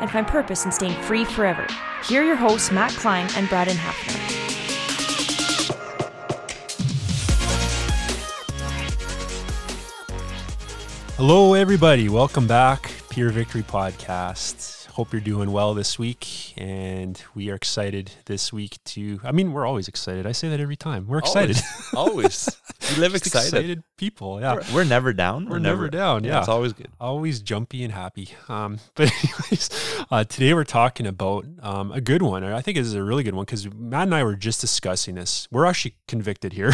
and find purpose in staying free forever. Here are your hosts, Matt Klein and Braden Hafner. Hello, everybody. Welcome back, Pure Victory Podcast hope you're doing well this week. And we are excited this week to, I mean, we're always excited. I say that every time. We're excited. Always. always. We live excited. excited. people. Yeah. We're, we're never down. We're, we're never, never, down. Yeah, yeah. It's always good. Always jumpy and happy. Um, but, anyways, uh, today we're talking about um, a good one. I think this is a really good one because Matt and I were just discussing this. We're actually convicted here.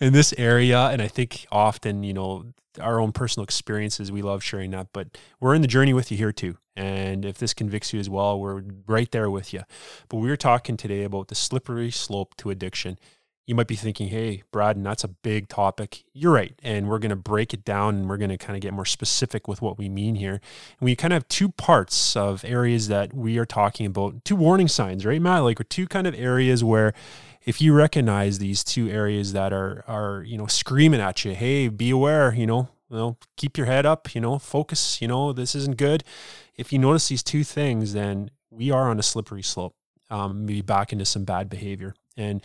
in this area and i think often you know our own personal experiences. We love sharing that, but we're in the journey with you here too. And if this convicts you as well, we're right there with you. But we were talking today about the slippery slope to addiction. You might be thinking, hey, Brad, and that's a big topic. You're right. And we're going to break it down and we're going to kind of get more specific with what we mean here. And we kind of have two parts of areas that we are talking about, two warning signs, right, Matt? Like, two kind of areas where if you recognize these two areas that are are you know screaming at you, hey, be aware, you know, you know, keep your head up, you know, focus, you know, this isn't good. If you notice these two things, then we are on a slippery slope, um, maybe back into some bad behavior. And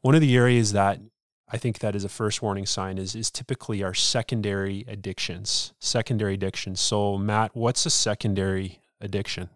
one of the areas that I think that is a first warning sign is is typically our secondary addictions. Secondary addictions. So Matt, what's a secondary addiction?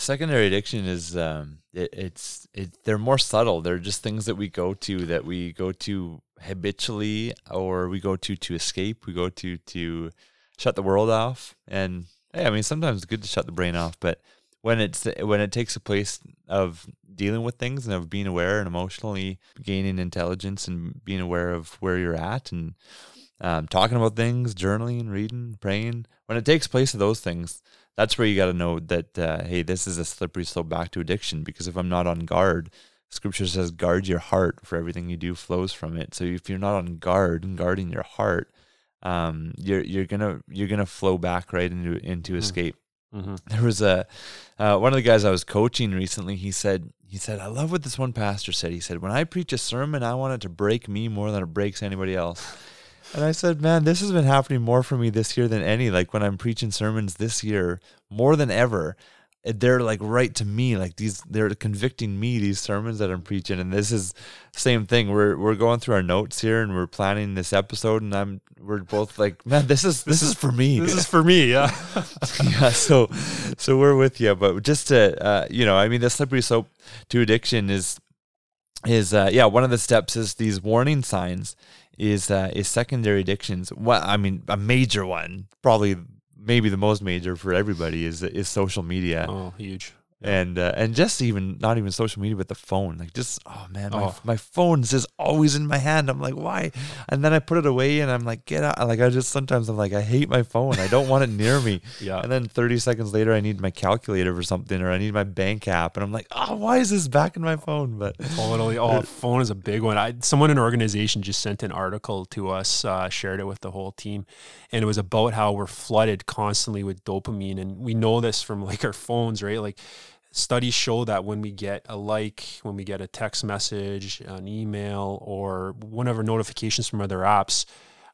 Secondary addiction is um, it, it's it, they're more subtle. They're just things that we go to that we go to habitually, or we go to to escape. We go to to shut the world off. And hey, I mean, sometimes it's good to shut the brain off, but when it's when it takes a place of dealing with things and of being aware and emotionally gaining intelligence and being aware of where you're at and um, talking about things, journaling, reading, praying. When it takes place of those things, that's where you got to know that uh, hey, this is a slippery slope back to addiction. Because if I'm not on guard, Scripture says, guard your heart, for everything you do flows from it. So if you're not on guard and guarding your heart, um, you're you're gonna you're gonna flow back right into into mm-hmm. escape. Mm-hmm. There was a uh, one of the guys I was coaching recently. He said he said I love what this one pastor said. He said when I preach a sermon, I want it to break me more than it breaks anybody else. And I said, man, this has been happening more for me this year than any. Like when I'm preaching sermons this year, more than ever, eh, they're like right to me. Like these, they're convicting me. These sermons that I'm preaching, and this is same thing. We're we're going through our notes here, and we're planning this episode, and I'm we're both like, man, this is this is for me. This is for me. Yeah, yeah. So so we're with you, but just to uh, you know, I mean, the slippery slope to addiction is is uh, yeah one of the steps is these warning signs is uh, is secondary addictions. What I mean, a major one, probably maybe the most major for everybody is is social media. Oh, huge. And uh, and just even not even social media, but the phone. Like just oh man, my, Oh. my phone's just always in my hand. I'm like, why? And then I put it away, and I'm like, get out. Like I just sometimes I'm like, I hate my phone. I don't want it near me. Yeah. And then 30 seconds later, I need my calculator for something, or I need my bank app, and I'm like, oh, why is this back in my phone? But Totally. Oh, phone is a big one. I, someone in an organization just sent an article to us, uh, shared it with the whole team, and it was about how we're flooded constantly with dopamine, and we know this from like our phones, right? Like studies show that when we get a like, when we get a text message, an email, or whatever notifications from other apps,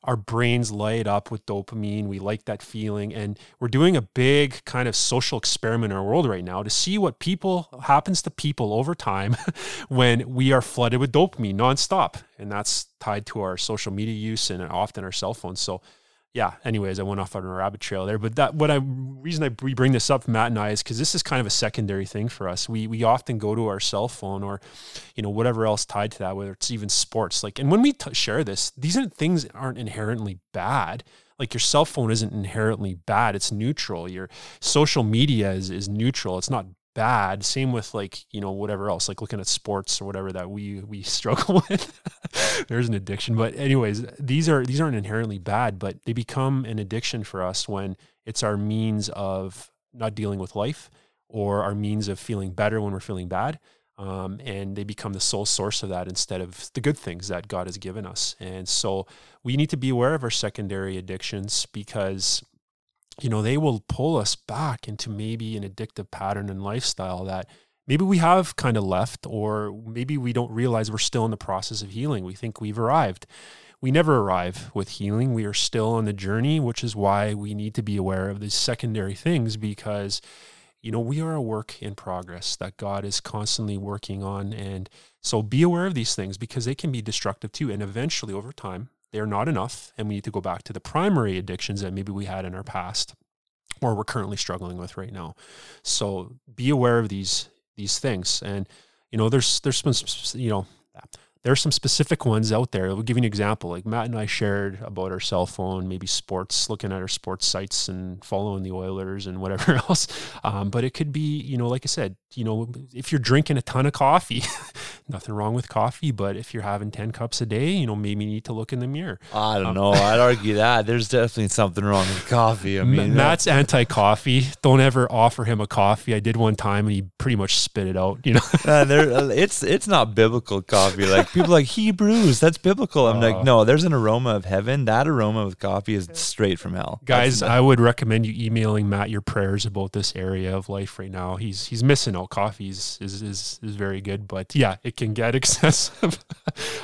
our brains light up with dopamine. We like that feeling. And we're doing a big kind of social experiment in our world right now to see what people happens to people over time when we are flooded with dopamine nonstop. And that's tied to our social media use and often our cell phones. So yeah, anyways, I went off on a rabbit trail there. But that what I reason I we bring this up, Matt and I, is because this is kind of a secondary thing for us. We we often go to our cell phone or, you know, whatever else tied to that, whether it's even sports. Like, and when we t- share this, these aren't things aren't inherently bad. Like your cell phone isn't inherently bad; it's neutral. Your social media is is neutral. It's not bad. Same with like you know whatever else, like looking at sports or whatever that we we struggle with. There's an addiction, but anyways, these are these aren't inherently bad, but they become an addiction for us when it's our means of not dealing with life or our means of feeling better when we're feeling bad. Um, and they become the sole source of that instead of the good things that God has given us. And so we need to be aware of our secondary addictions because you know they will pull us back into maybe an addictive pattern and lifestyle that maybe we have kind of left or maybe we don't realize we're still in the process of healing. We think we've arrived. We never arrive with healing. We are still on the journey which is why we need to be aware of these secondary things because you know we are a work in progress that god is constantly working on. And so be aware of these things because they can be destructive too. And eventually over time they're not enough and we need to go back to the primary addictions that maybe we had in our past or we're currently struggling with right now. So be aware of these these things. And you know there's there's been you know there's some specific ones out there. We'll give you an example. Like Matt and I shared about our cell phone, maybe sports, looking at our sports sites and following the Oilers and whatever else. Um, but it could be, you know, like I said, you know, if you're drinking a ton of coffee, nothing wrong with coffee. But if you're having 10 cups a day, you know, maybe you need to look in the mirror. I don't know. I'd argue that there's definitely something wrong with coffee. I mean, Matt's anti coffee. Don't ever offer him a coffee. I did one time and he pretty much spit it out, you know. uh, there, it's it's not biblical coffee. Like people are like Hebrews, that's biblical. I'm Uh. like, no, there's an aroma of heaven. That aroma with coffee is straight from hell. Guys, I would recommend you emailing Matt your prayers about this area of life right now. He's he's missing out. Coffee is is, is, is very good, but yeah, it can get excessive.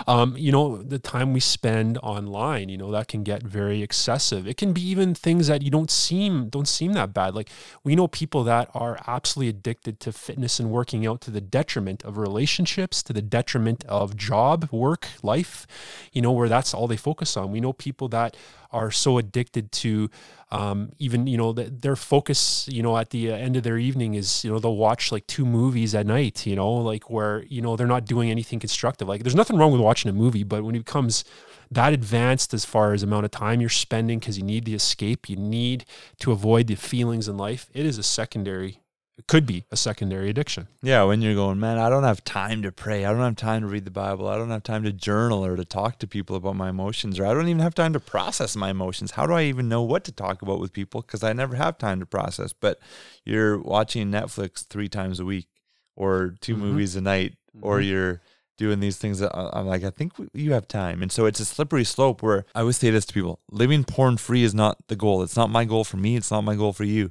um, you know, the time we spend online, you know, that can get very excessive. It can be even things that you don't seem don't seem that bad. Like we know people that are absolutely addicted to fitness and working out to the detriment of relationships, to the detriment of job, work, life, you know, where that's all they focus on. We know people that are so addicted to um, even you know th- their focus you know at the uh, end of their evening is you know they'll watch like two movies at night you know like where you know they're not doing anything constructive like there's nothing wrong with watching a movie but when it becomes that advanced as far as amount of time you're spending because you need the escape you need to avoid the feelings in life it is a secondary could be a secondary addiction Yeah, when you're going, man, I don't have time to pray. I don't have time to read the Bible. I don't have time to journal or to talk to people about my emotions, or I don't even have time to process my emotions. How do I even know what to talk about with people? Because I never have time to process. But you're watching Netflix three times a week, or 2 Mhm. movies a night, or Mhm. you're doing these things that I- I'm like, I think you have time. And so it's a slippery slope where I always say this to people living porn free is not the goal. It's not my goal for me. It's not my goal for you.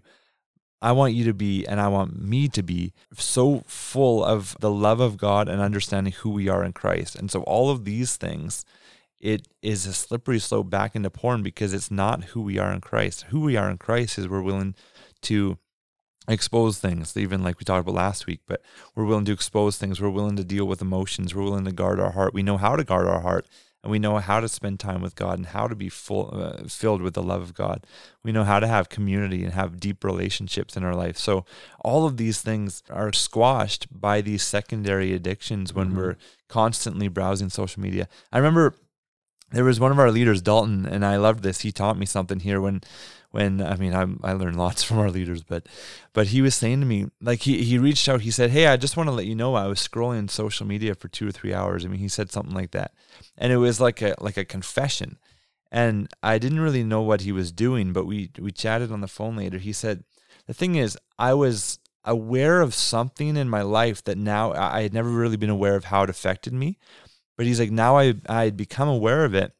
I want you to be, and I want me to be, so full of the love of God and understanding who we are in Christ. And so, all of these things, it is a slippery slope back into porn because it's not who we are in Christ. Who we are in Christ is we're willing to expose things, even like we talked about last week, but we're willing to expose things. We're willing to deal with emotions. We're willing to guard our heart. We know how to guard our heart and we know how to spend time with God and how to be full, uh, filled with the love of God. We know how to have community and have deep relationships in our life. So all of these things are squashed by these secondary addictions when Mhm. we're constantly browsing social media. I remember there was one of our leaders, Dalton, and I loved this. He taught me something here when when I mean I I learned lots from our leaders, but but he was saying to me like he he reached out. He said, "Hey, I just want to let you know I was scrolling social media for two or three hours." I mean, he said something like that, and it was like a like a confession. And I didn't really know what he was doing, but we we chatted on the phone later. He said, "The thing is, I was aware of something in my life that now I had never really been aware of how it affected me." But he's like, now I I had become aware of it,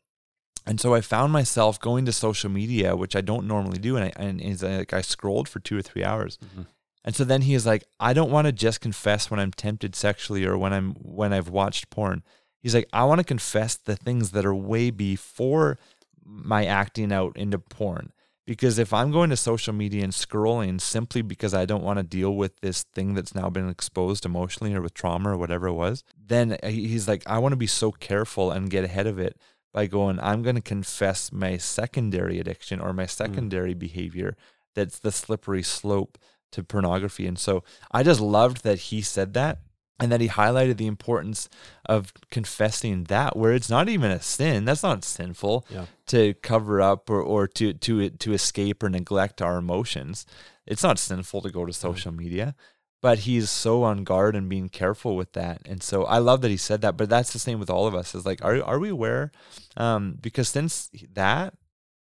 and so I found myself going to social media, which I don't normally do, and I and he's like I scrolled for two or three hours. Mm-hmm. And so then he is like, I don't want to just confess when I'm tempted sexually or when I'm when I've watched porn. He's like, I want to confess the things that are way before my acting out into porn. Because if I'm going to social media and scrolling simply because I don't want to deal with this thing that's now been exposed emotionally or with trauma or whatever it was, then he's like, I want to be so careful and get ahead of it by going, I'm going to confess my secondary addiction or my mm. secondary mm. behavior that's the slippery slope to pornography. And so I just loved that he said that and that he highlighted the importance of confessing that where it's not even a sin that's not sinful yeah. to cover up or, or to to to escape or neglect our emotions. It's not sinful to go to social media but he's so on guard and being careful with that. And so i love that he said that but that's the same with all of us is like are, are we aware? Um, because since that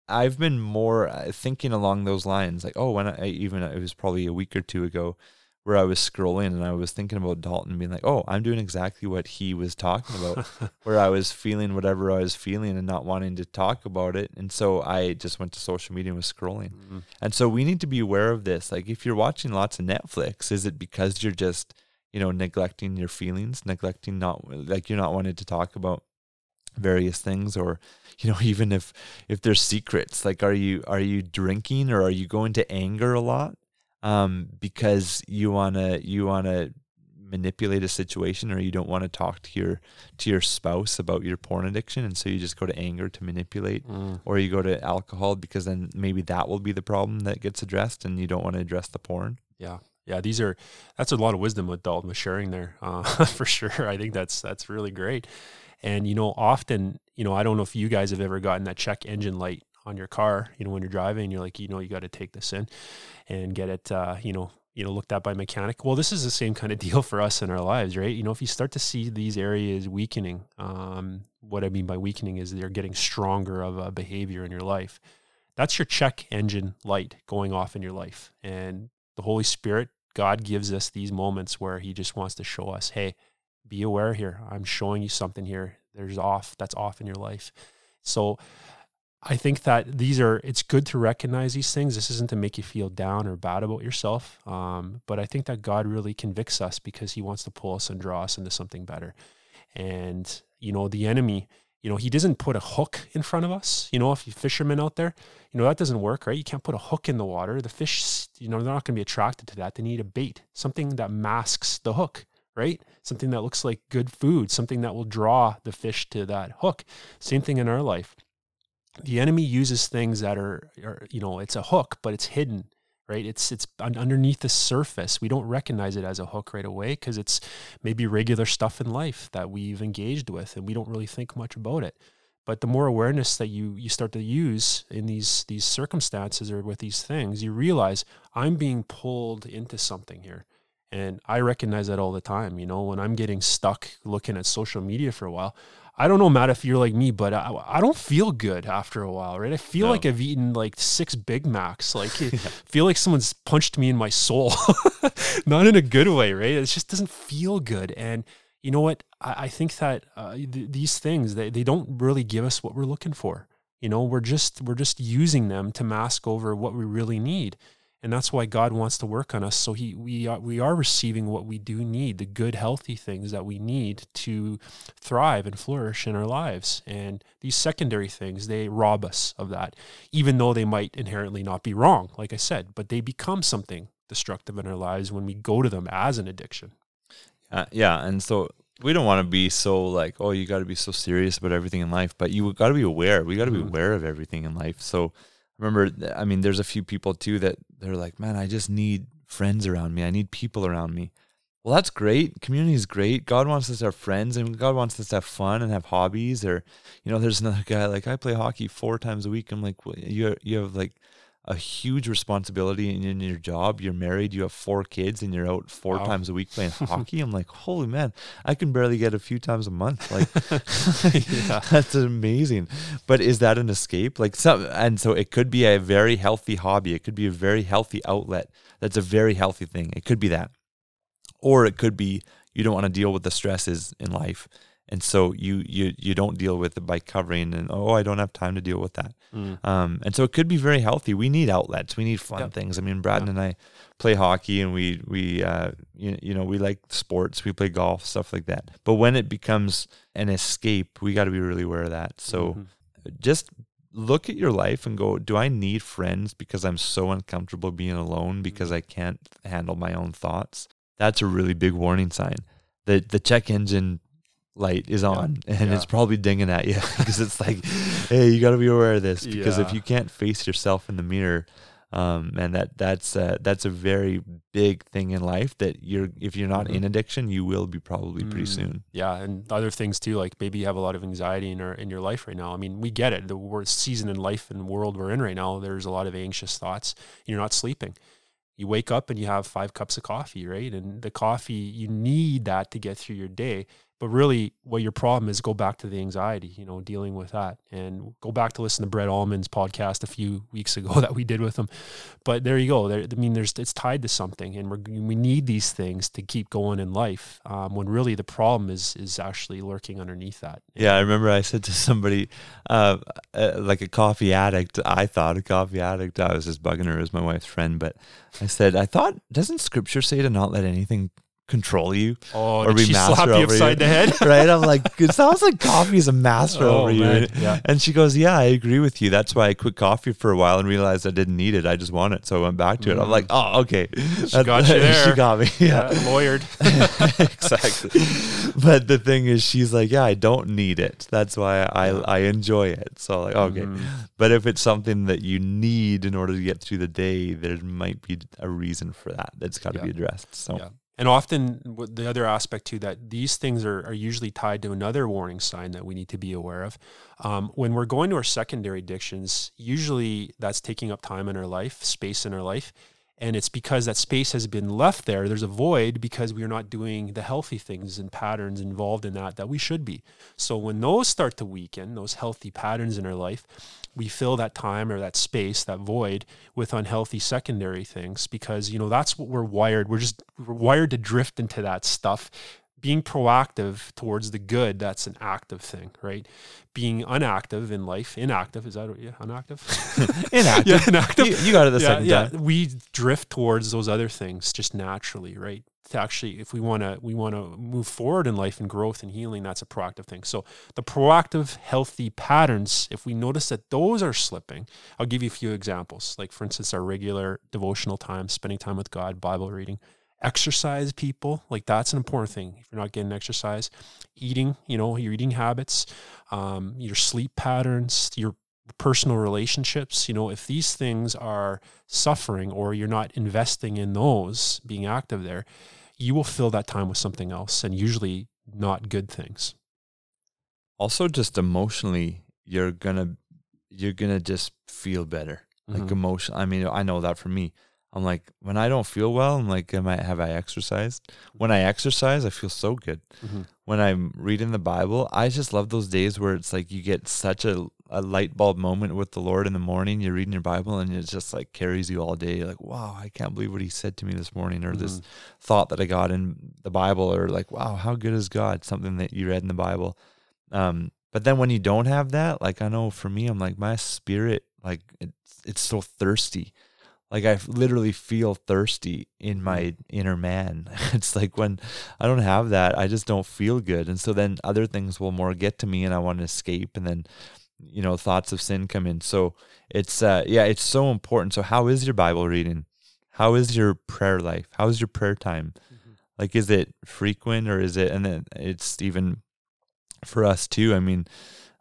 i've been more uh, thinking along those lines like oh when i even it was probably a week or two ago where I was scrolling and I was thinking about Dalton being like, oh, I'm doing exactly what he was talking about, where I was feeling whatever I was feeling and not wanting to talk about it. And so I just went to social media and was scrolling. Mm-hmm. And so we need to be aware of this. Like, if you're watching lots of Netflix, is it because you're just, you know, neglecting your feelings, neglecting not, like, you're not wanting to talk about various things or you know even if if there's secrets like are you are you drinking or are you going to anger a lot um, because you wanna you wanna manipulate a situation or you don't want to talk to your to your spouse about your porn addiction. And so you just go to anger to manipulate mm. or you go to alcohol because then maybe that will be the problem that gets addressed and you don't want to address the porn. Yeah. Yeah these are that's a lot of wisdom with dalton was sharing there uh, for sure. I think that's that's really great. And you know often you know i don't know if you guys have ever gotten that check engine light on your car, you know, when you're driving, you're like, you know, you got to take this in and get it, uh, you know, you know, looked at by mechanic. Well, this is the same kind of deal for us in our lives, right? You know, if you start to see these areas weakening, um, what I mean by weakening is they're getting stronger of a behavior in your life. That's your check engine light going off in your life. And the Holy Spirit, God gives us these moments where He just wants to show us, hey, be aware here. I'm showing you something here. There's off, that's off in your life. So I think that these are, it's good to recognize these things. This isn't to make you feel down or bad about yourself. Um, but I think that God really convicts us because he wants to pull us and draw us into something better. And, you know, the enemy, you know, he doesn't put a hook in front of us. You know, if you fishermen out there, you know, that doesn't work, right? You can't put a hook in the water. The fish, you know, they're not going to be attracted to that. They need a bait, something that masks the hook, right? Something that looks like good food, something that will draw the fish to that hook. Same thing in our life the enemy uses things that are, are, you know it's a hook but it's hidden right? It's it's underneath the surface. We don't recognize it as a hook right away because it's maybe regular stuff in life that we've engaged with and we don't really think much about it. But the more awareness that you you start to use in these these circumstances or with these things you realize i'm being pulled into something here. And i recognize that all the time you know when i'm getting stuck looking at social media for a while I don't know, Matt, if you're like me, but I, I don't feel good after a while, right? I feel no. like I've eaten like six Big Macs. Like, yeah. feel like someone's punched me in my soul, not in a good way, right? It just doesn't feel good. And you know what? I, I think that uh, th- these things they, they don't really give us what we're looking for. You know, we're just we're just using them to mask over what we really need and that's why God wants to work on us. So he we are, we are receiving what we do need, the good, healthy things that we need to thrive and flourish in our lives. And these secondary things they rob us of that, even though they might inherently not be wrong, like I said, but they become something destructive in our lives when we go to them as an addiction. Uh, yeah, and so we don't want to be so like, oh, you got to be so serious about everything in life, but you got to be aware. We got to be aware of everything in life. So remember, I mean, there's a few people too that they're like, man, I just need friends around me. I need people around me. well, that's great. Community is great. God wants us to have friends and God wants us to have fun and have hobbies. Or, you know, there's another guy like I play hockey four times a week. I'm like, well, you you have like a huge responsibility in, in your job. You're married, you have four kids, and you're out four wow. times a week playing hockey. I'm like, holy man, I can barely get a few times a month. Like, that's amazing. But is that an escape? Like, some, and so it could be a very healthy hobby. It could be a very healthy outlet. That's a very healthy thing. It could be that or it could be you don't want to deal with the stresses in life and so you you you don't deal with it by covering and oh I don't have time to deal with that. Mm. Um, and so it could be very healthy. We need outlets. We need fun yep. things. I mean, Braden and I play hockey and we we uh, you, you know we like sports. We play golf stuff like that. But when it becomes an escape, we got to be really aware of that. So mm-hmm. just look at your life and go, do I need friends because I'm so uncomfortable being alone because mm-hmm. I can't handle my own thoughts? that's a really big warning sign. The the check engine light is on yeah. and yeah. it's probably dinging at you because it's like, hey, you got to be aware of this because yeah. if you can't face yourself in the mirror, um, and that that's uh, that's a very big thing in life that you're if you're not mm-hmm. in addiction, you will be probably pretty mm. soon. Yeah, and other things too, like maybe you have a lot of anxiety in your in your life right now. I mean, we get it. The worst season in life and world we're in right now, there's a lot of anxious thoughts. You're not sleeping you wake up and you have five cups of coffee, right? And the coffee, you need that to get through your day. But really, what your problem is, go back to the anxiety, you know, dealing with that. And go back to listen to Brett Almond's podcast a few weeks ago that we did with him. But there you go. There, I mean, there's it's tied to something, and we we need these things to keep going in life. Um, when really the problem is is actually lurking underneath that. Yeah, I remember I said to somebody, uh, uh, like a coffee addict. I thought a coffee addict. I was just bugging her as my wife's friend, but I said, I thought, doesn't Scripture say to not let anything control you oh, or be master slap you upside you. the head? right? I'm like, it sounds like coffee is a master oh, over man. you. Yeah. And she goes, Yeah, I agree with you. That's why I quit coffee for a while and realized I didn't need it. I just want it. So I went back to mm. it. I'm like, Oh, okay. She got you there. she got me. Yeah. yeah lawyered. exactly. but the thing is, she's like, Yeah, I don't need it. That's why I, I enjoy it. So like, okay. Mm. But if it's something that you need in order to get through the day, there might be a reason for that. That's got to yeah. be addressed. So yeah. And often, the other aspect too, that these things are, are usually tied to another warning sign that we need to be aware of. Um, when we're going to our secondary addictions, usually that's taking up time in our life, space in our life. And it's because that space has been left there. There's a void because we are not doing the healthy things and patterns involved in that that we should be. So when those start to weaken, those healthy patterns in our life, we fill that time or that space, that void with unhealthy secondary things because, you know, that's what we're wired. We're just we're wired to drift into that stuff. Being proactive towards the good, that's an active thing, right? Being unactive in life, inactive, is that yeah, unactive? inactive. yeah, inactive. You, you, got it the yeah, second yeah. time. We drift towards those other things just naturally, right? to actually if we want to we want to move forward in life and growth and healing that's a proactive thing so the proactive healthy patterns if we notice that those are slipping i'll give you a few examples like for instance our regular devotional time spending time with god bible reading exercise people like that's an important thing. If you're not getting exercise eating you know your eating habits um, your sleep patterns your personal relationships you know if these things are suffering or you're not investing in those being active there you will fill that time with something else and usually not good things. Also just emotionally you're gonna you're gonna just feel better. Like mm-hmm. emotion i mean i know that for me i'm like when i don't feel well i'm like am i have i exercised when i exercise i feel so good mm-hmm. when i'm reading the bible i just love those days where it's like you get such a a light bulb moment with the Lord in the morning. You're reading your Bible and it just like carries you all day. You're like, wow, I can't believe what he said to me this morning, or mm-hmm. this thought that I got in the Bible, or like, wow, how good is God? Something that you read in the Bible. Um, but then when you don't have that, like I know for me, I'm like my spirit, like it's it's so thirsty. Like I literally feel thirsty in my mm-hmm. inner man. It's like when I don't have that, I just don't feel good. And so then other things will more get to me and I want to escape. And then you know thoughts of sin come in so it's uh yeah it's so important so how is your bible reading how is your prayer life how is your prayer time mm-hmm. like is it frequent or is it and then it's even for us too i mean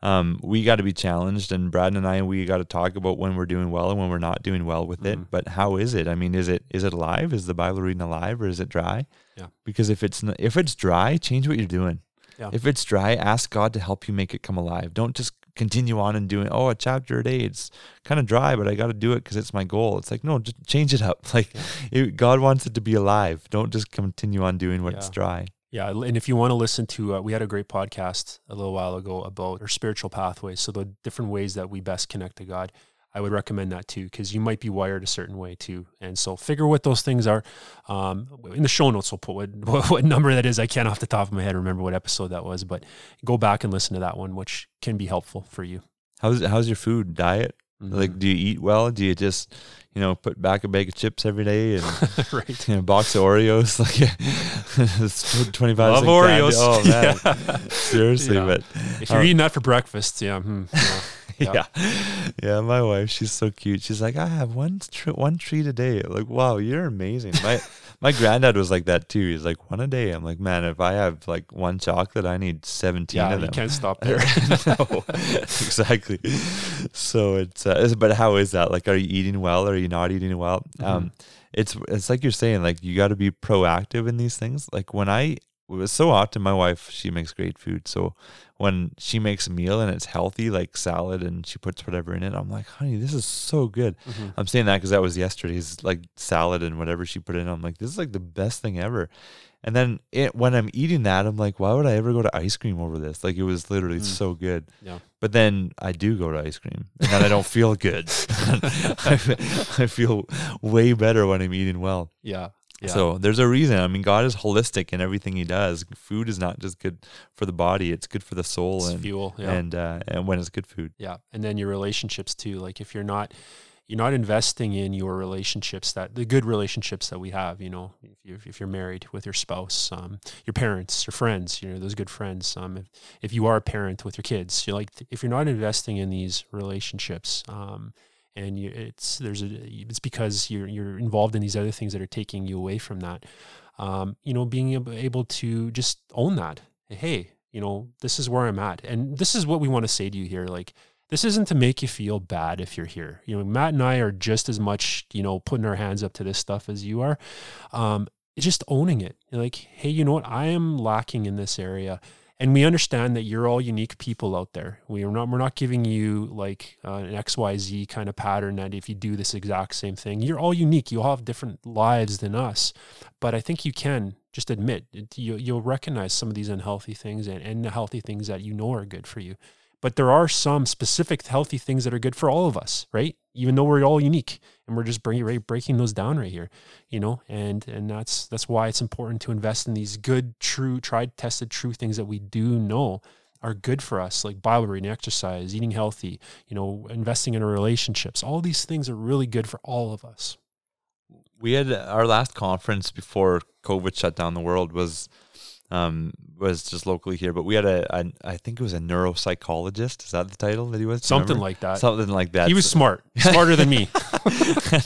um, we got to be challenged. And Brad and I, we got to talk about when we're doing well and when we're not doing well with Mhm. it. But how is it? I mean, is it is it alive? Is the Bible reading alive, or is it dry? Yeah. Because if it's if it's dry, change what you're doing. Yeah. If it's dry, ask God to help you make it come alive. Don't just continue on and doing oh a chapter a day. It's kind of dry, but I got to do it because it's my goal. It's like no, just change it up. Like it, God wants it to be alive. Don't just continue on doing what's Yeah. dry. Yeah, and if you want to listen to, uh, we had a great podcast a little while ago about our spiritual pathways, so the different ways that we best connect to God. I would recommend that too, because you might be wired a certain way too, and so figure what those things are. Um, in the show notes, we'll put what, what what number that is. I can't off the top of my head remember what episode that was, but go back and listen to that one, which can be helpful for you. How's how's your food diet? Mm-hmm. Like, do you eat well? Do you just, you know, put back a bag of chips every day and right. you know, a box of Oreos? Like, twenty five. Love Oreos. Oh man, Yeah. seriously, Yeah. but If you're Oh. eating that for breakfast, yeah, hmm, yeah. Yeah. yeah. My wife, she's so cute. She's like, I have one tr- one treat a day. Like, wow, you're amazing. My my granddad was like that too. He's like one a day. I'm like, man, if I have like one chocolate, I need seventeen yeah, of you can't stop there. no, exactly. So it's, uh, is- but how is that? Like, are you eating well? Or are you not eating well? Um, it's it's like you're saying, like you got to be proactive in these things. Like when I it was so often, my wife she makes great food. So when she makes a meal and it's healthy, like salad, and she puts whatever in it, I'm like, honey, this is so good. Mhm. I'm saying that because that was yesterday's like salad and whatever she put in. I'm like, this is like the best thing ever. And then it, when I'm eating that, I'm like, why would I ever go to ice cream over this? Like it was literally Mm. so good. Yeah. But then I do go to ice cream, and then I don't feel good. I, I feel way better when I'm eating well. Yeah. Yeah. So there's a reason. I mean, God is holistic in everything He does. Food is not just good for the body; it's good for the soul, It's and fuel. Yeah. and uh, and when it's good food. Yeah, and then your relationships too. Like if you're not you're not investing in your relationships that the good relationships that we have, you know, if you're, if you're married with your spouse, um, your parents, your friends, you know, those good friends. Um, if, if you are a parent with your kids, you're like if you're not investing in these relationships, um, and you, it's there's a it's because you're you're involved in these other things that are taking you away from that. Um, you know, being able, to just own that. Hey, you know, this is where I'm at, and this is what we want to say to you here, like this isn't to make you feel bad if you're here. You know, Matt and I are just as much, you know, putting our hands up to this stuff as you are. Um, just owning it. You're like, hey, you know what? I am lacking in this area. And we understand that you're all unique people out there. We are not we're not giving you like uh, an XYZ kind of pattern that if you do this exact same thing, you're all unique. You all have different lives than us. But I think you can just admit it, you, you'll recognize some of these unhealthy things and, and the healthy things that you know are good for you but there are some specific healthy things that are good for all of us right? Even though we're all unique and we're just right, breaking those down right here you know? And and that's that's why it's important to invest in these good true tried tested true things that we do know are good for us like bible reading exercise eating healthy you know investing in our relationships. All these things are really good for all of us. We had our last conference before COVID shut down the world was um was just locally here, but we had a, a I think it was a neuropsychologist. Is that the title that he was? Something like that something like that. he was smart smarter than me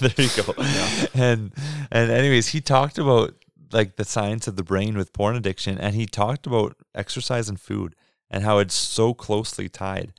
there you go. And and anyways, he talked about like the science of the brain with porn addiction, and he talked about exercise and food and how it's so closely tied.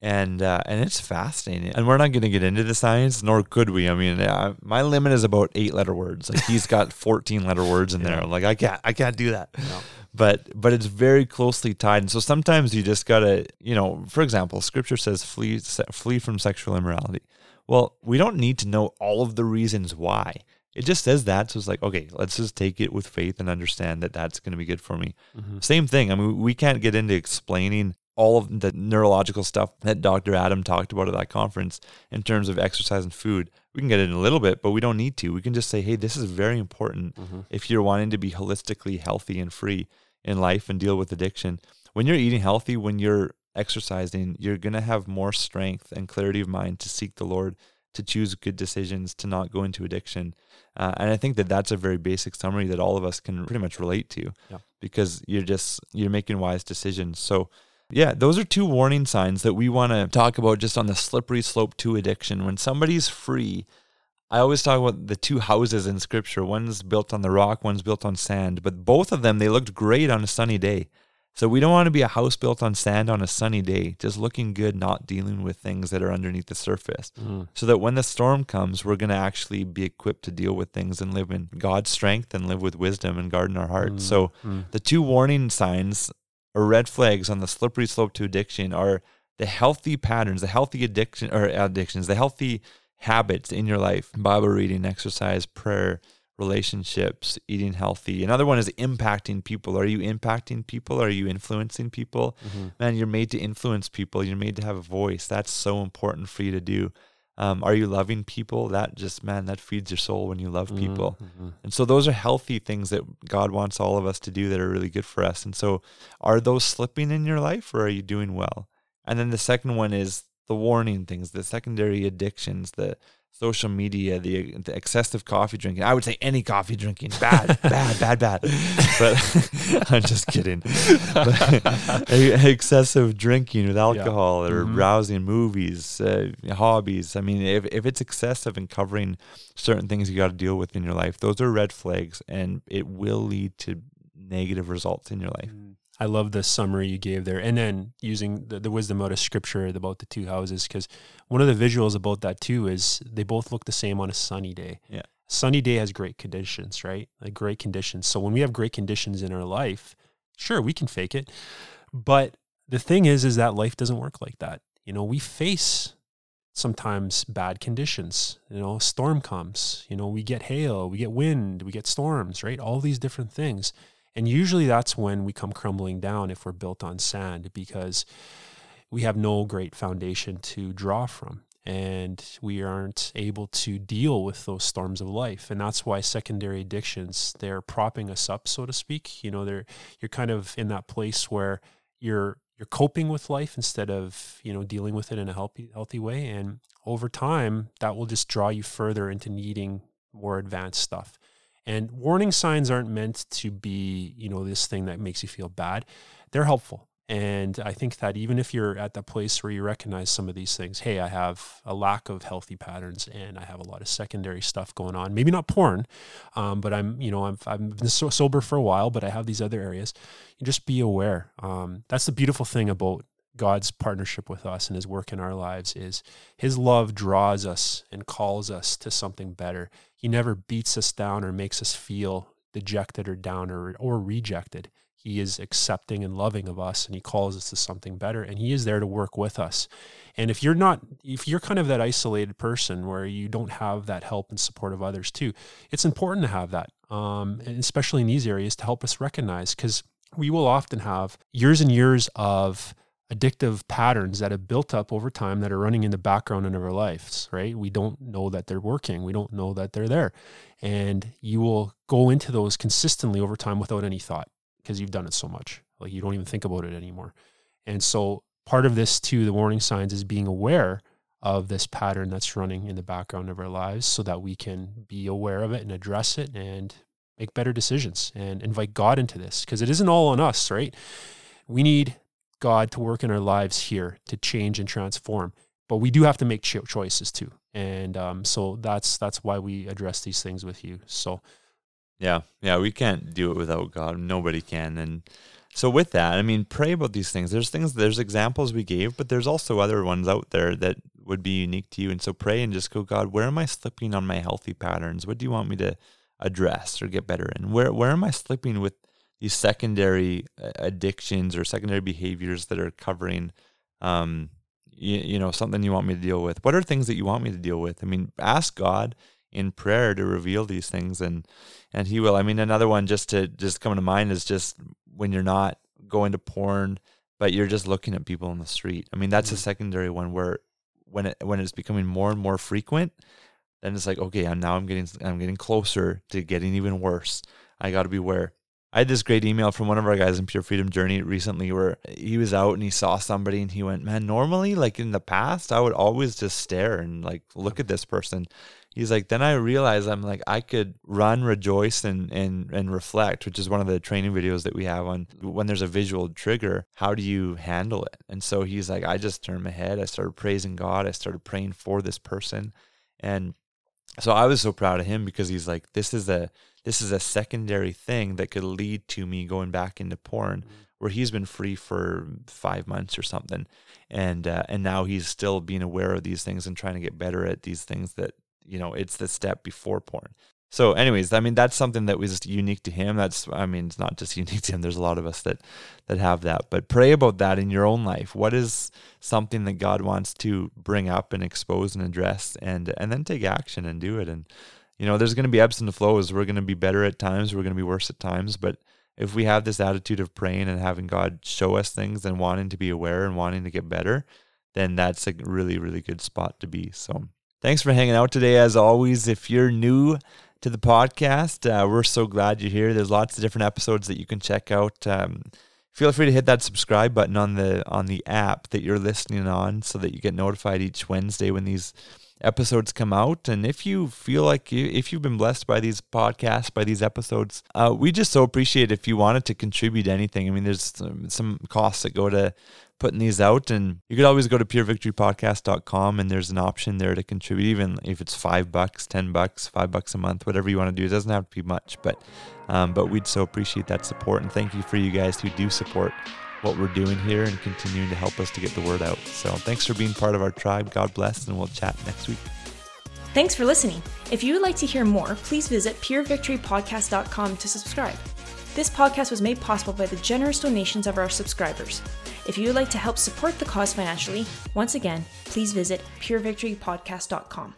And uh, and it's fascinating, and we're not going to get into the science, nor could we. I mean, uh, my limit is about eight letter words. Like he's got fourteen letter words in there. Yeah. Like I can't, I can't do that Yeah. But but it's very closely tied. And so sometimes you just gotta you know for example scripture says flee flee from sexual immorality. Well we don't need to know all of the reasons why. It just says that. So it's like okay let's just take it with faith and understand that that's going to be good for me. Mhm. same thing. I mean we can't get into explaining all of the neurological stuff that dr adam talked about at that conference in terms of exercise and food we can get in a little bit but we don't need to we can just say hey this is very important Mhm. if you're wanting to be holistically healthy and free in life and deal with addiction. When you're eating healthy, when you're exercising, you're going to have more strength and clarity of mind to seek the Lord, to choose good decisions, to not go into addiction. Uh, and I think that that's a very basic summary that all of us can pretty much relate to Yeah. because you're just you're making wise decisions. So yeah, those are two warning signs that we want to talk about just on the slippery slope to addiction. When somebody's free, I always talk about the two houses in scripture. One's built on the rock, one's built on sand, but both of them they looked great on a sunny day. So we don't want to be a house built on sand on a sunny day, just looking good, not dealing with things that are underneath the surface. Mm. So that when the storm comes, we're going to actually be equipped to deal with things and live in God's strength and live with wisdom and guard in our hearts. Mm. So Mm. the two warning signs or red flags on the slippery slope to addiction are the healthy patterns, the healthy addiction or addictions, the healthy habits in your life, Bible reading, exercise, prayer, relationships, eating healthy. Another one is impacting people. Are you impacting people? Are you influencing people? Mhm. Man, you're made to influence people. You're made to have a voice. That's so important for you to do. Um, are you loving people? That just, man, that feeds your soul when you love people. Mhm. And so those are healthy things that God wants all of us to do that are really good for us. And so are those slipping in your life or are you doing well? And then the second one is the warning things, the secondary addictions, the social media, the, the excessive coffee drinking. I would say any coffee drinking, bad, bad, bad, bad. But I'm just kidding. Excessive drinking with alcohol or Mhm. browsing movies, uh, hobbies. I mean, if, if it's excessive and covering certain things you got to deal with in your life, those are red flags and it will lead to negative results in your life. Mm. I love the summary you gave there. And then using the, the wisdom out of scripture about the two houses, because one of the visuals about that too is they both look the same on a sunny day. Yeah. Sunny day has great conditions, right? Like great conditions. So when we have great conditions in our life, sure, we can fake it. But the thing is, is that life doesn't work like that. You know, we face sometimes bad conditions. You know, a storm comes, you know, we get hail, we get wind, we get storms, right? All these different things. And usually that's when we come crumbling down if we're built on sand because we have no great foundation to draw from and we aren't able to deal with those storms of life. And that's why secondary addictions they're propping us up so to speak. You know they're you're kind of in that place where you're you're coping with life instead of you know dealing with it in a healthy healthy way. And over time that will just draw you further into needing more advanced stuff and warning signs aren't meant to be, you know, this thing that makes you feel bad. They're helpful. And I think that even if you're at the place where you recognize some of these things, hey, I have a lack of healthy patterns and I have a lot of secondary stuff going on. Maybe not porn, um, but I'm, you know, I'm, I've been so sober for a while, but I have these other areas. You just be aware. Um, that's the beautiful thing about God's partnership with us and his work in our lives is his love draws us and calls us to something better. He never beats us down or makes us feel dejected or down or, or rejected. He is accepting and loving of us and he calls us to something better and he is there to work with us. And if you're not if you're kind of that isolated person where you don't have that help and support of others too, it's important to have that. Um, and especially in these areas to help us recognize because we will often have years and years of addictive patterns that have built up over time that are running in the background in our lives, right? We don't know that they're working. We don't know that they're there. And you will go into those consistently over time without any thought because you've done it so much. Like you don't even think about it anymore. And so part of this too, the warning signs is being aware of this pattern that's running in the background of our lives so that we can be aware of it and address it and make better decisions and invite God into this because it isn't all on us, right? We need God to work in our lives here to change and transform. But we do have to make cho- choices too, and um, so that's that's why we address these things with you. So Yeah, yeah, we can't do it without God. Nobody can. And so with that, I mean, pray about these things. There's things, there's examples we gave, but there's also other ones out there that would be unique to you. And so pray and just go, God, where am I slipping on my healthy patterns? What do you want me to address or get better in? Where where am I slipping with these secondary uh, addictions or secondary behaviors that are covering um you, you know something you want me to deal with. What are things that you want me to deal with? I mean ask god in prayer to reveal these things and and he will. I mean another one just to just come to mind is just when you're not going to porn but you're just looking at people on the street. I mean that's a Mhm. secondary one where when it when it's becoming more and more frequent then it's like okay i'm now i'm getting i'm getting closer to getting even worse. I got to beware I had this great email from one of our guys in Pure Freedom Journey recently where he was out and he saw somebody and he went, Man, normally, like in the past, I would always just stare and like look at this person. He's like, then I realized I'm like, I could run, rejoice, and and and reflect, which is one of the training videos that we have on when there's a visual trigger, how do you handle it? And so he's like, I just turned my head, I started praising God, I started praying for this person. And so I was so proud of him because he's like, this is a this is a secondary thing that could lead to me going back into porn where he's been free for five months or something. And uh, and now he's still being aware of these things and trying to get better at these things that you know it's the step before porn. So anyways i mean that's something that was unique to him. That's i mean it's not just unique to him. There's a lot of us that that have that. But pray about that in your own life. What is something that god wants to bring up and expose and address and and then take action and do it and you know there's going to be ebbs and flows we're going to be better at times we're going to be worse at times but if we have this attitude of praying and having god show us things and wanting to be aware and wanting to get better then that's a really really good spot to be so thanks for hanging out today as always if you're new to the podcast. Uh, we're so glad you're here. There's lots of different episodes that you can check out. Um, feel free to hit that subscribe button on the on the app that you're listening on, so that you get notified each Wednesday when these episodes come out. And if you feel like you, if you've been blessed by these podcasts, by these episodes, uh, we just so appreciate if you wanted to contribute anything. I mean, there's some, some costs that go to putting these out and you could always go to purevictorypodcast.com and there's an option there to contribute even if it's five bucks ten bucks five bucks a month whatever you want to do it doesn't have to be much but um, but we'd so appreciate that support and thank you for you guys who do support what we're doing here and continuing to help us to get the word out so thanks for being part of our tribe god bless and we'll chat next week Thanks for listening. If you would like to hear more, please visit purevictorypodcast.com to subscribe. This podcast was made possible by the generous donations of our subscribers. If you would like to help support the cause financially, once again, please visit purevictorypodcast.com.